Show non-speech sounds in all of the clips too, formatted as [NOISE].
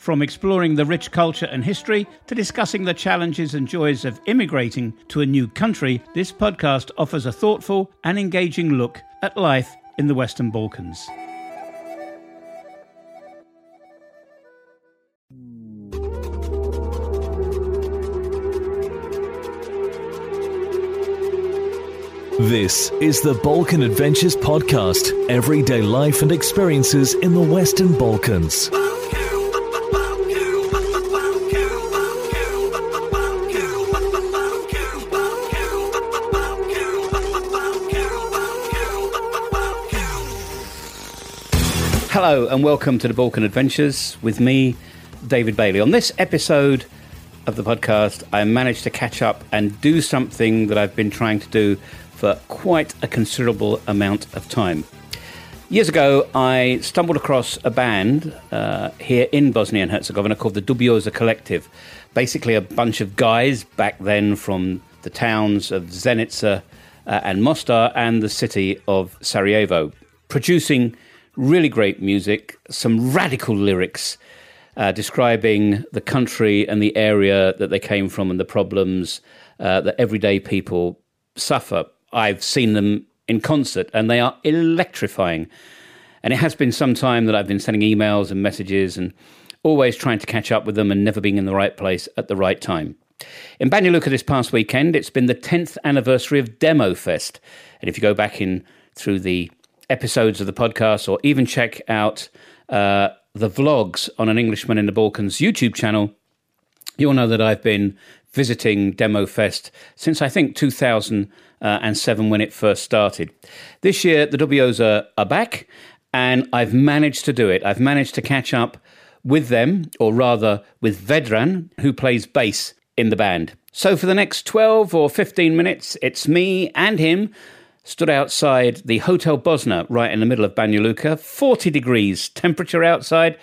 From exploring the rich culture and history to discussing the challenges and joys of immigrating to a new country, this podcast offers a thoughtful and engaging look at life in the Western Balkans. This is the Balkan Adventures Podcast everyday life and experiences in the Western Balkans. Hello and welcome to the Balkan Adventures with me, David Bailey. On this episode of the podcast, I managed to catch up and do something that I've been trying to do for quite a considerable amount of time. Years ago, I stumbled across a band uh, here in Bosnia and Herzegovina called the Dubioza Collective. Basically, a bunch of guys back then from the towns of Zenica uh, and Mostar and the city of Sarajevo, producing really great music, some radical lyrics uh, describing the country and the area that they came from and the problems uh, that everyday people suffer. I've seen them in concert and they are electrifying. And it has been some time that I've been sending emails and messages and always trying to catch up with them and never being in the right place at the right time. In Banja this past weekend, it's been the 10th anniversary of Demo Fest. And if you go back in through the episodes of the podcast or even check out uh, the vlogs on an Englishman in the Balkans YouTube channel, you'll know that I've been visiting Demo Fest since I think 2007 when it first started. This year, the Dubioza are back, and I've managed to do it. I've managed to catch up with them, or rather with Vedran, who plays bass in the band. So for the next 12 or 15 minutes, it's me and him stood outside the Hotel Bosna right in the middle of Banja Luka, 40 degrees temperature outside,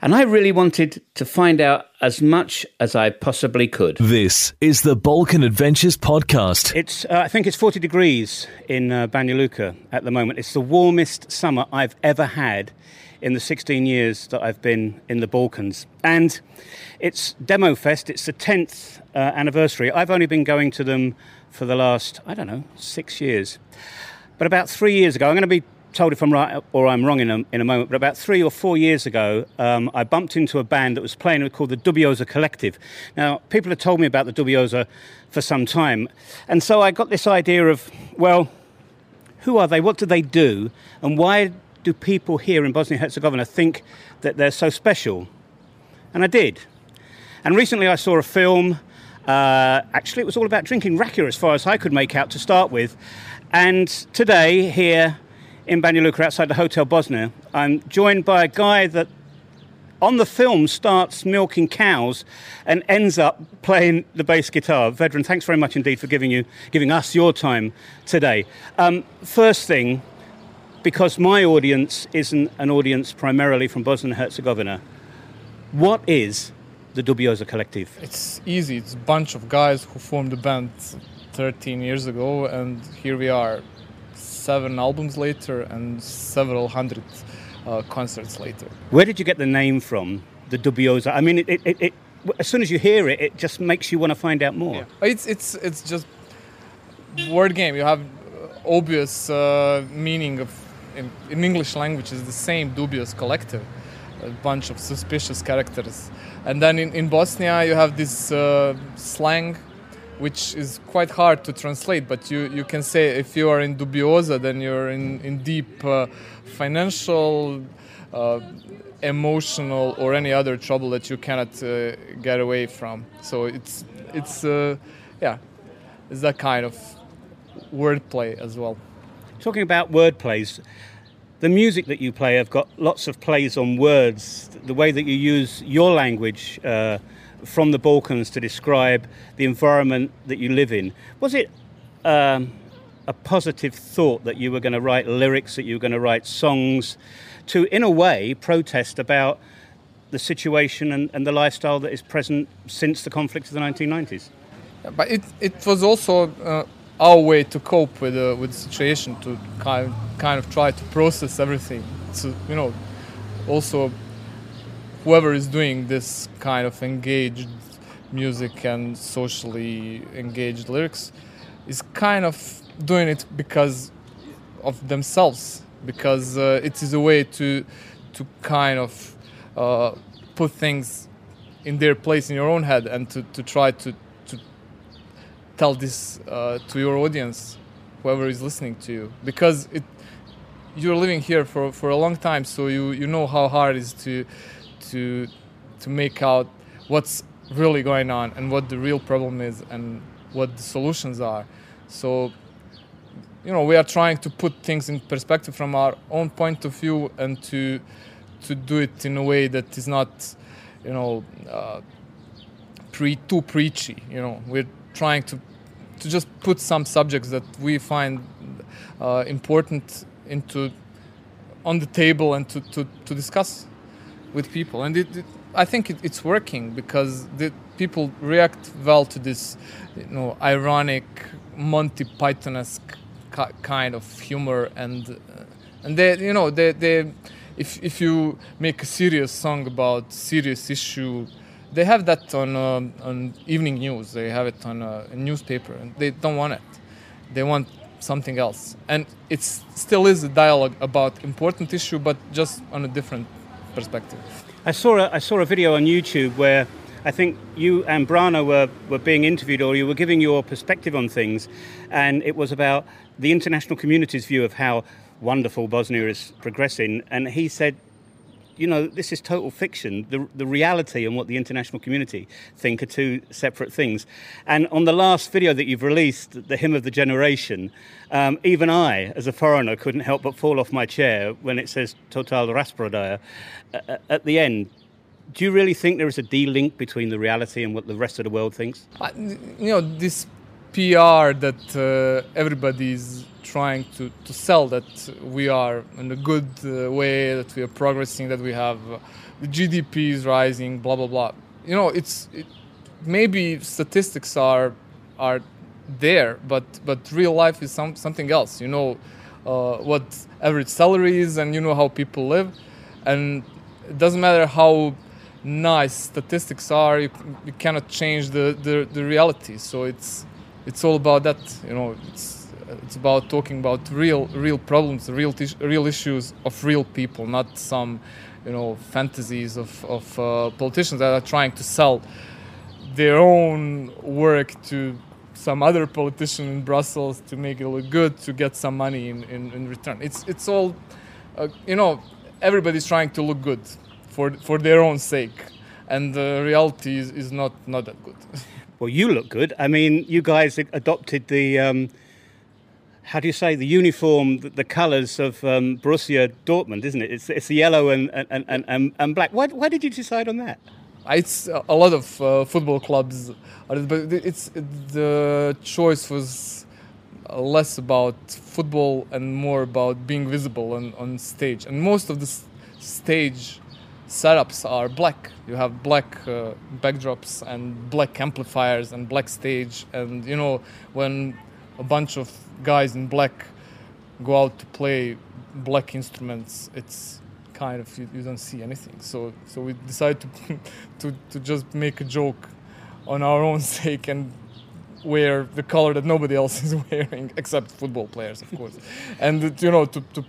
and I really wanted to find out as much as I possibly could. This is the Balkan Adventures Podcast. It's, uh, I think it's 40 degrees in uh, Banja Luka at the moment. It's the warmest summer I've ever had in the 16 years that I've been in the Balkans. And it's Demo Fest, it's the 10th uh, anniversary. I've only been going to them for the last, I don't know, six years. But about three years ago, I'm going to be told if I'm right or I'm wrong in a, in a moment, but about three or four years ago, um, I bumped into a band that was playing called the Dubioza Collective. Now, people have told me about the Dubioza for some time, and so I got this idea of, well, who are they? What do they do? And why do people here in Bosnia and Herzegovina think that they're so special? And I did. And recently I saw a film. Uh, actually, it was all about drinking rakia as far as I could make out to start with. And today, here in Banja Luka outside the Hotel Bosna. I'm joined by a guy that on the film starts milking cows and ends up playing the bass guitar. Vedran, thanks very much indeed for giving you giving us your time today. Um, first thing, because my audience isn't an audience primarily from Bosnia and Herzegovina, what is the Dubioza Collective? It's easy. It's a bunch of guys who formed the band 13 years ago, and here we are seven albums later and several hundred uh, concerts later. Where did you get the name from, the Dubioza? I mean, it, it, it, as soon as you hear it, it just makes you want to find out more. Yeah. It's it's it's just word game. You have obvious uh, meaning of in, in, English language is the same dubious collective, a bunch of suspicious characters, and then in, in Bosnia you have this uh, slang which is quite hard to translate. But you, you can say if you are in dubioza, then you're in, in deep uh, financial, uh, emotional, or any other trouble that you cannot uh, get away from. So it's, it's uh, yeah, it's that kind of wordplay as well. Talking about wordplays, the music that you play have got lots of plays on words. The way that you use your language uh, from the Balkans to describe the environment that you live in. Was it um, a positive thought that you were going to write lyrics, that you were going to write songs to, in a way, protest about the situation and, and the lifestyle that is present since the conflict of the 1990s? But it, it was also uh, our way to cope with, uh, with the situation, to kind, kind of try to process everything. So, you know, also whoever is doing this kind of engaged music and socially engaged lyrics is kind of doing it because of themselves because uh, it is a way to to kind of uh, put things in their place in your own head and to, to try to to tell this uh, to your audience whoever is listening to you because it you're living here for, for a long time so you, you know how hard it is to to to make out what's really going on and what the real problem is and what the solutions are. So you know we are trying to put things in perspective from our own point of view and to to do it in a way that is not you know uh, pre too preachy you know. We're trying to to just put some subjects that we find uh, important into on the table and to, to, to discuss with people. And it, it, I think it, it's working because the people react well to this you know ironic Monty Python-esque kind of humor and uh, and they you know they, they if if you make a serious song about serious issue they have that on um, on evening news. They have it on a, a newspaper. And they don't want it. They want something else. And it still is a dialogue about important issue but just on a different perspective. I saw a, I saw a video on YouTube where I think you and Brano were, were being interviewed or you were giving your perspective on things, and it was about the international community's view of how wonderful Bosnia is progressing. And he said, you know, this is total fiction. The, the reality and what the international community think are two separate things. And on the last video that you've released, The Hymn of the Generation, um, even I, as a foreigner, couldn't help but fall off my chair when it says Total Rasprodaja at the end do you really think there is a de-link between the reality and what the rest of the world thinks? You know, this PR that uh, trying to, to sell that we are in a good uh, way, that we are progressing, that we have uh, the GDP is rising, blah blah blah. You know, it's it, maybe statistics are are there, but but real life is some, something else. You know uh, what average salary is, and you know how people live, and it doesn't matter how nice statistics are you, you cannot change the, the, the reality so it's it's all about that you know it's it's about talking about real real problems real real issues of real people not some you know fantasies of, of uh, politicians that are trying to sell their own work to some other politician in Brussels to make it look good to get some money in, in, in return it's it's all uh, you know everybody's trying to look good for for their own sake, and the reality is, is not not that good. [LAUGHS] well, you look good. I mean, you guys adopted the. Um, how do you say the uniform, the, the colours of um, Borussia Dortmund, isn't it? It's, it's the yellow and, and, and, and, and black. Why, why did you decide on that? It's a lot of uh, football clubs, but it's the choice was less about football and more about being visible on, on stage. And most of the stage setups are black. You have black uh, backdrops and black amplifiers and black stage. And you know, when a bunch of guys in black go out to play black instruments, it's kind of you, you don't see anything. So so we decided to [LAUGHS] to to just make a joke on our own [LAUGHS] sake and wear the color that nobody else [LAUGHS] is wearing except football players, of course. and you know to to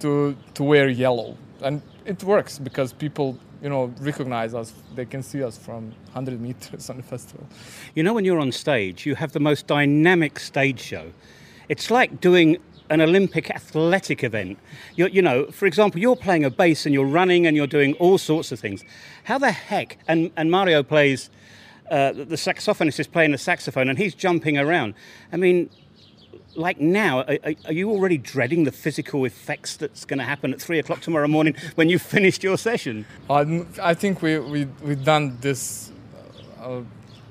to to wear yellow and it works because people you know recognize us they can see us from 100 meters on the festival. You know when you're on stage you have the most dynamic stage show. It's like doing an olympic athletic event. You're, you know for example you're playing a bass and you're running and you're doing all sorts of things. How the heck and, and mario plays uh, the saxophonist is playing the saxophone and he's jumping around. I mean like now, are, are, you already dreading the physical effects that's going to happen at three o'clock tomorrow morning when you've [LAUGHS] finished your session? Uh, I think we, we, we've done this uh,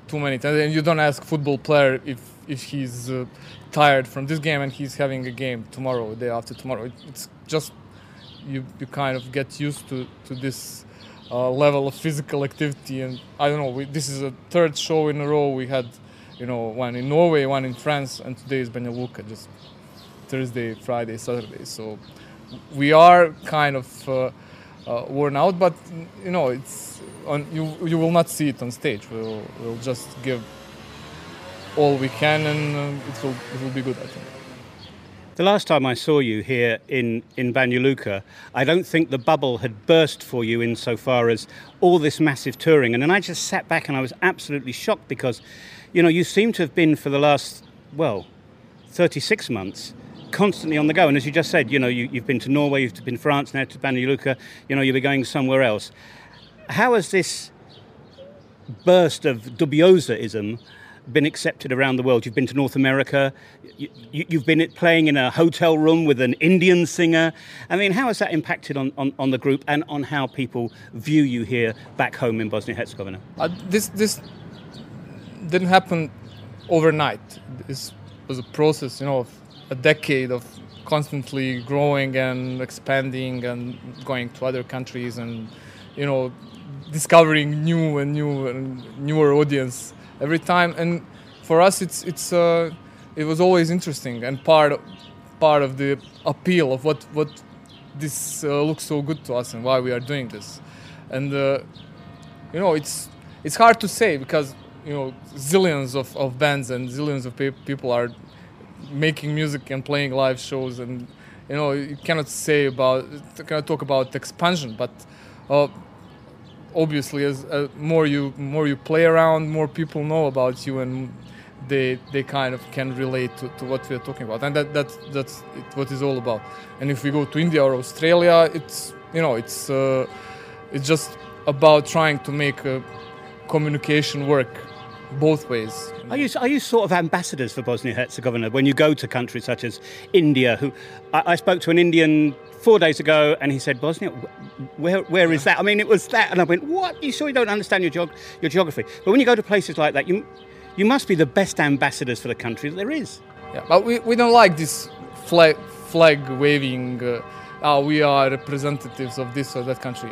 too many times. And you don't ask football player if if he's uh, tired from this game and he's having a game tomorrow, day after tomorrow. It, it's just you you kind of get used to to this uh, level of physical activity. And I don't know. We, this is a third show in a row. We had, you know, one in Norway, one in France, and today is Banja Luka. Just Thursday, Friday, Saturday. So we are kind of uh, uh, worn out, but you know, it's on. You you will not see it on stage. We'll we'll just give all we can, and uh, it will it will be good. I think. The last time I saw you here in, in Banja Luka, I don't think the bubble had burst for you insofar as all this massive touring. And then I just sat back and I was absolutely shocked because, you know, you seem to have been for the last, well, 36 months constantly on the go. And as you just said, you know, you, you've been to Norway, you've been to France, now to Banja you know, you'll be going somewhere else. How has this burst of dubiosaism been accepted around the world. You've been to North America. You, have been playing in a hotel room with an Indian singer. I mean, how has that impacted on, on, on the group and on how people view you here back home in Bosnia Herzegovina? Uh, this this didn't happen overnight. This was a process, you know, of a decade of constantly growing and expanding and going to other countries and you know discovering new and new and newer audience every time. And for us, it's it's uh, it was always interesting and part of, part of the appeal of what what this uh, looks so good to us and why we are doing this. And uh, you know, it's it's hard to say because you know zillions of, of bands and zillions of pe- people are making music and playing live shows and you know you cannot say about cannot talk about expansion but uh, obviously as uh, more you more you play around more people know about you and they they kind of can relate to, to what we're talking about. And that that's that's what it's all about. And if we go to india or australia it's you know it's uh, it's just about trying to make a communication work both ways. Are you, are you sort of ambassadors for Bosnia Herzegovina when you go to countries such as India? Who I, I spoke to an Indian four days ago, and he said, Bosnia, where, where is that? I mean, it was that. And I went, what? You sure you don't understand your, geog- your geography? But when you go to places like that, you, you must be the best ambassadors for the country that there is. Yeah, but we, we don't like this flag, flag waving, uh, oh, we are representatives of this or that country.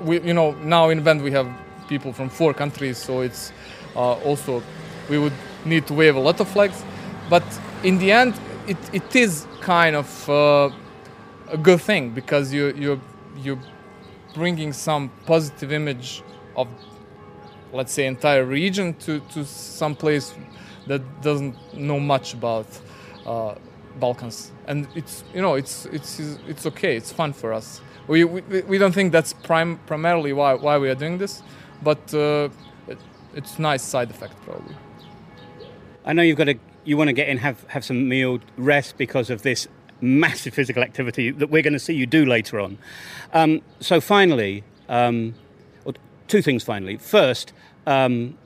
We, you know, now in Bend we have people from four countries, so it's uh, also, we would need to wave a lot of flags. But in the end, it, it is kind of uh, a good thing because you you you're bringing some positive image of let's say entire region to to some place that doesn't know much about uh, Balkans. And it's you know it's it's it's okay. It's fun for us. We we, we don't think that's prime primarily why why we are doing this but uh, it, it's nice side effect probably I know you've got to you want to get in have have some meal rest because of this massive physical activity that we're going to see you do later on. Um, so, finally, um, two things finally. First, um,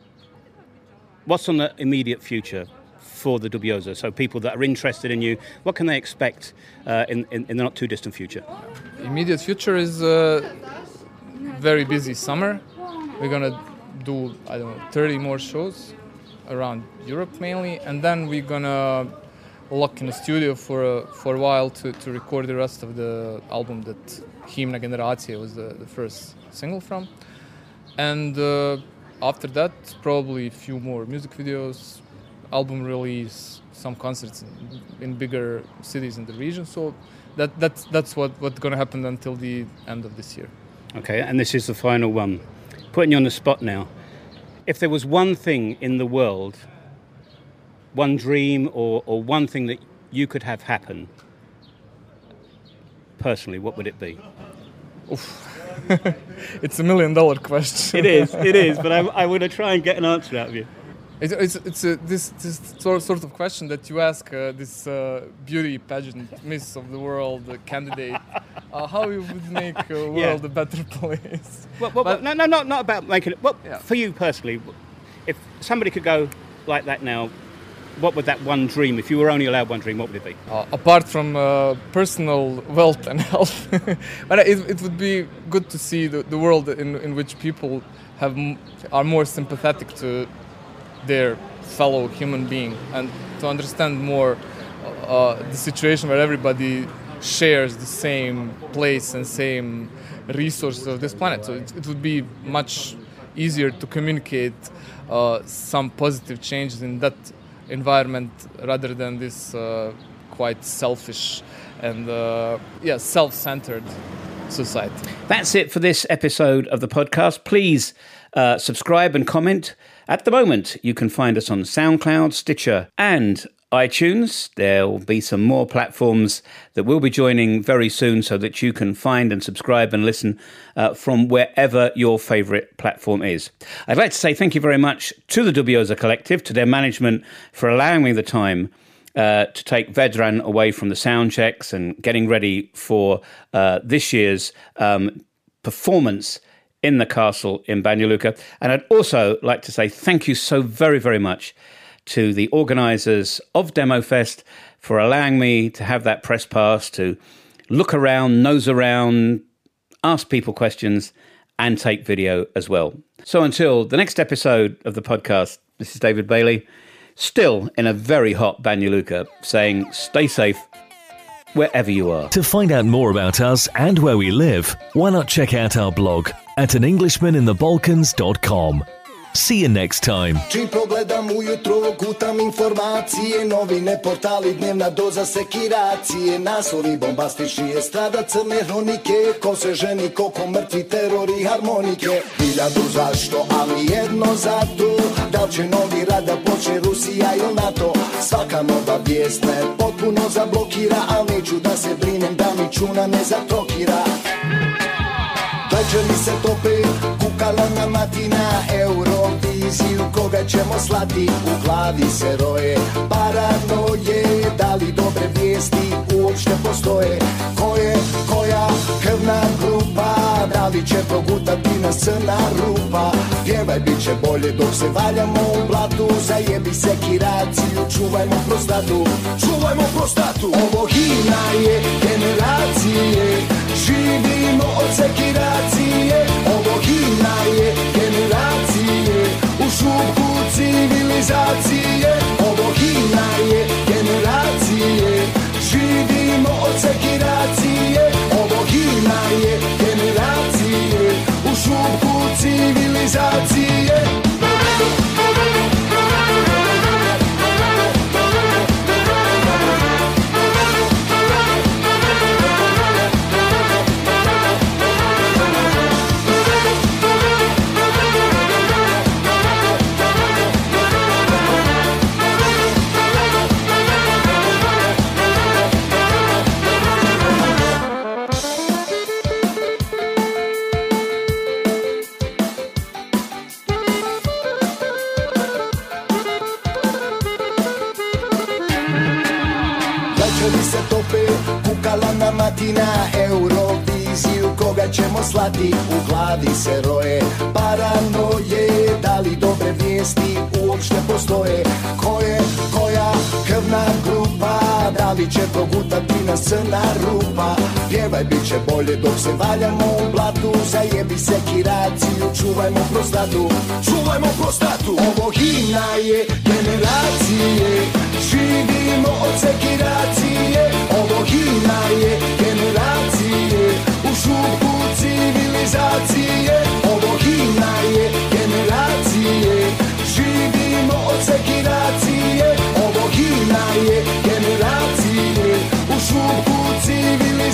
what's on the immediate future for the Dubioza? So, people that are interested in you, what can they expect uh, in, in, in, the not too distant future? Immediate future is a very busy summer. We're to do, I don't know, 30 more shows around Europe mainly, and then we're to lock in the studio for a, for a while to, to record the rest of the album that Himna Generacije was the, the first single from. And uh, after that, probably a few more music videos, album release, some concerts in, in bigger cities in the region. So that, that's, that's what, what's to happen until the end of this year. Okay, and this is the final one. Putting you on the spot now. If there was one thing in the world one dream or, or one thing that you could have happen personally, what would it be? [LAUGHS] it's a million dollar question. it is, it is, but [LAUGHS] I, I want to try and get an answer out of you. It's, it's, it's a, this, this sort, of question that you ask uh, this uh, beauty pageant Miss of the World uh, candidate [LAUGHS] uh, how you would make a world yeah. a better place. Well, well, but, no, no, not, not about making it. Well, yeah. for you personally, if somebody could go like that now, what would that one dream, if you were only allowed one dream, what would it be? Uh, apart from uh, personal wealth and [LAUGHS] health, but it, it, would be good to see the, the world in, in which people have are more sympathetic to their fellow human being and to understand more uh, the situation where everybody shares the same place and same resources of this planet. So it, it would be much easier to communicate uh, some positive changes in that environment rather than this uh, quite selfish and uh, yeah self-centered society. That's it for this episode of the podcast. Please uh, subscribe and comment. At the moment, you can find us on SoundCloud, Stitcher, and iTunes. There will be some more platforms that we'll be joining very soon so that you can find and subscribe and listen uh, from wherever your favorite platform is. I'd like to say thank you very much to the Dubioza Collective, to their management for allowing me the time. Uh, to take Vedran away from the sound checks and getting ready for uh, this year's um, performance in the castle in Banja Luka. And I'd also like to say thank you so very, very much to the organisers of DemoFest for allowing me to have that press pass to look around, nose around, ask people questions, and take video as well. So until the next episode of the podcast, this is David Bailey, still in a very hot Banja saying stay safe wherever you are. To find out more about us and where we live, why not check out our blog at anenglishmaninthebalkans.com. See you next time. Čim progledam ujutro, informacije, novine, portali, dnevna doza sekiracije, naslovi bombastični, crne hronike, ko se ženi, mrtvi teror i harmonike. Hiljadu zašto, ali jedno zato, da će novi počne Rusija ili NATO. Svaka nova vijest me potpuno zablokira, ali neću da se brinem da mi čuna ne zatrokira. Večeri se tope, kukala na matina Euroviziju koga ćemo slati. U glavi se roje paranoje Da li dobre vijesti uopšte postoje? Ko je koja krvna grupa Da li će progutati nas crna rupa? Pjevaj bit će bolje dok se valjamo u blatu. Zajebi se kiraciju, čuvajmo prostatu. Čuvajmo prostatu. Ovo himna je generacije Živimo od sekiracije civilizacije Ovo himna je generacije. Živimo od sekiracije Ovo himna je generacije. U šupu civilizacije progutati nas crna rupa. Pjevaj bit će bolje dok se valjamo u blatu. Zajebi se kiraciju, čuvajmo prostatu. Čuvajmo prostatu. Ovo himna je generacije. Živimo od sekiracije. Ovo himna je generacije. U šupu civilizacije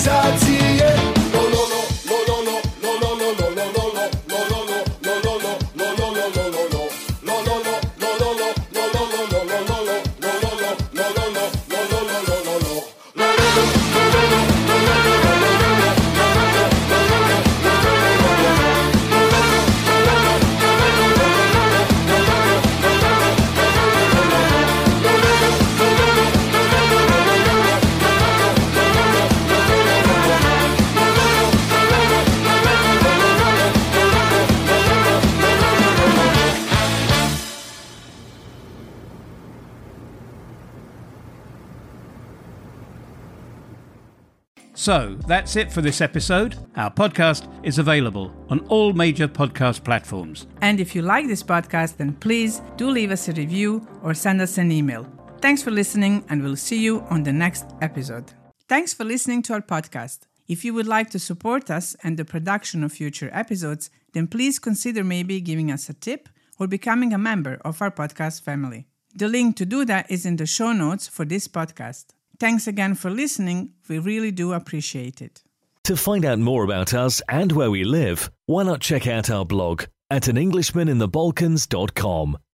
It's So that's it for this episode. Our podcast is available on all major podcast platforms. And if you like this podcast, then please do leave us a review or send us an email. Thanks for listening, and we'll see you on the next episode. Thanks for listening to our podcast. If you would like to support us and the production of future episodes, then please consider maybe giving us a tip or becoming a member of our podcast family. The link to do that is in the show notes for this podcast. Thanks again for listening. We really do appreciate it. To find out more about us and where we live, why not check out our blog at an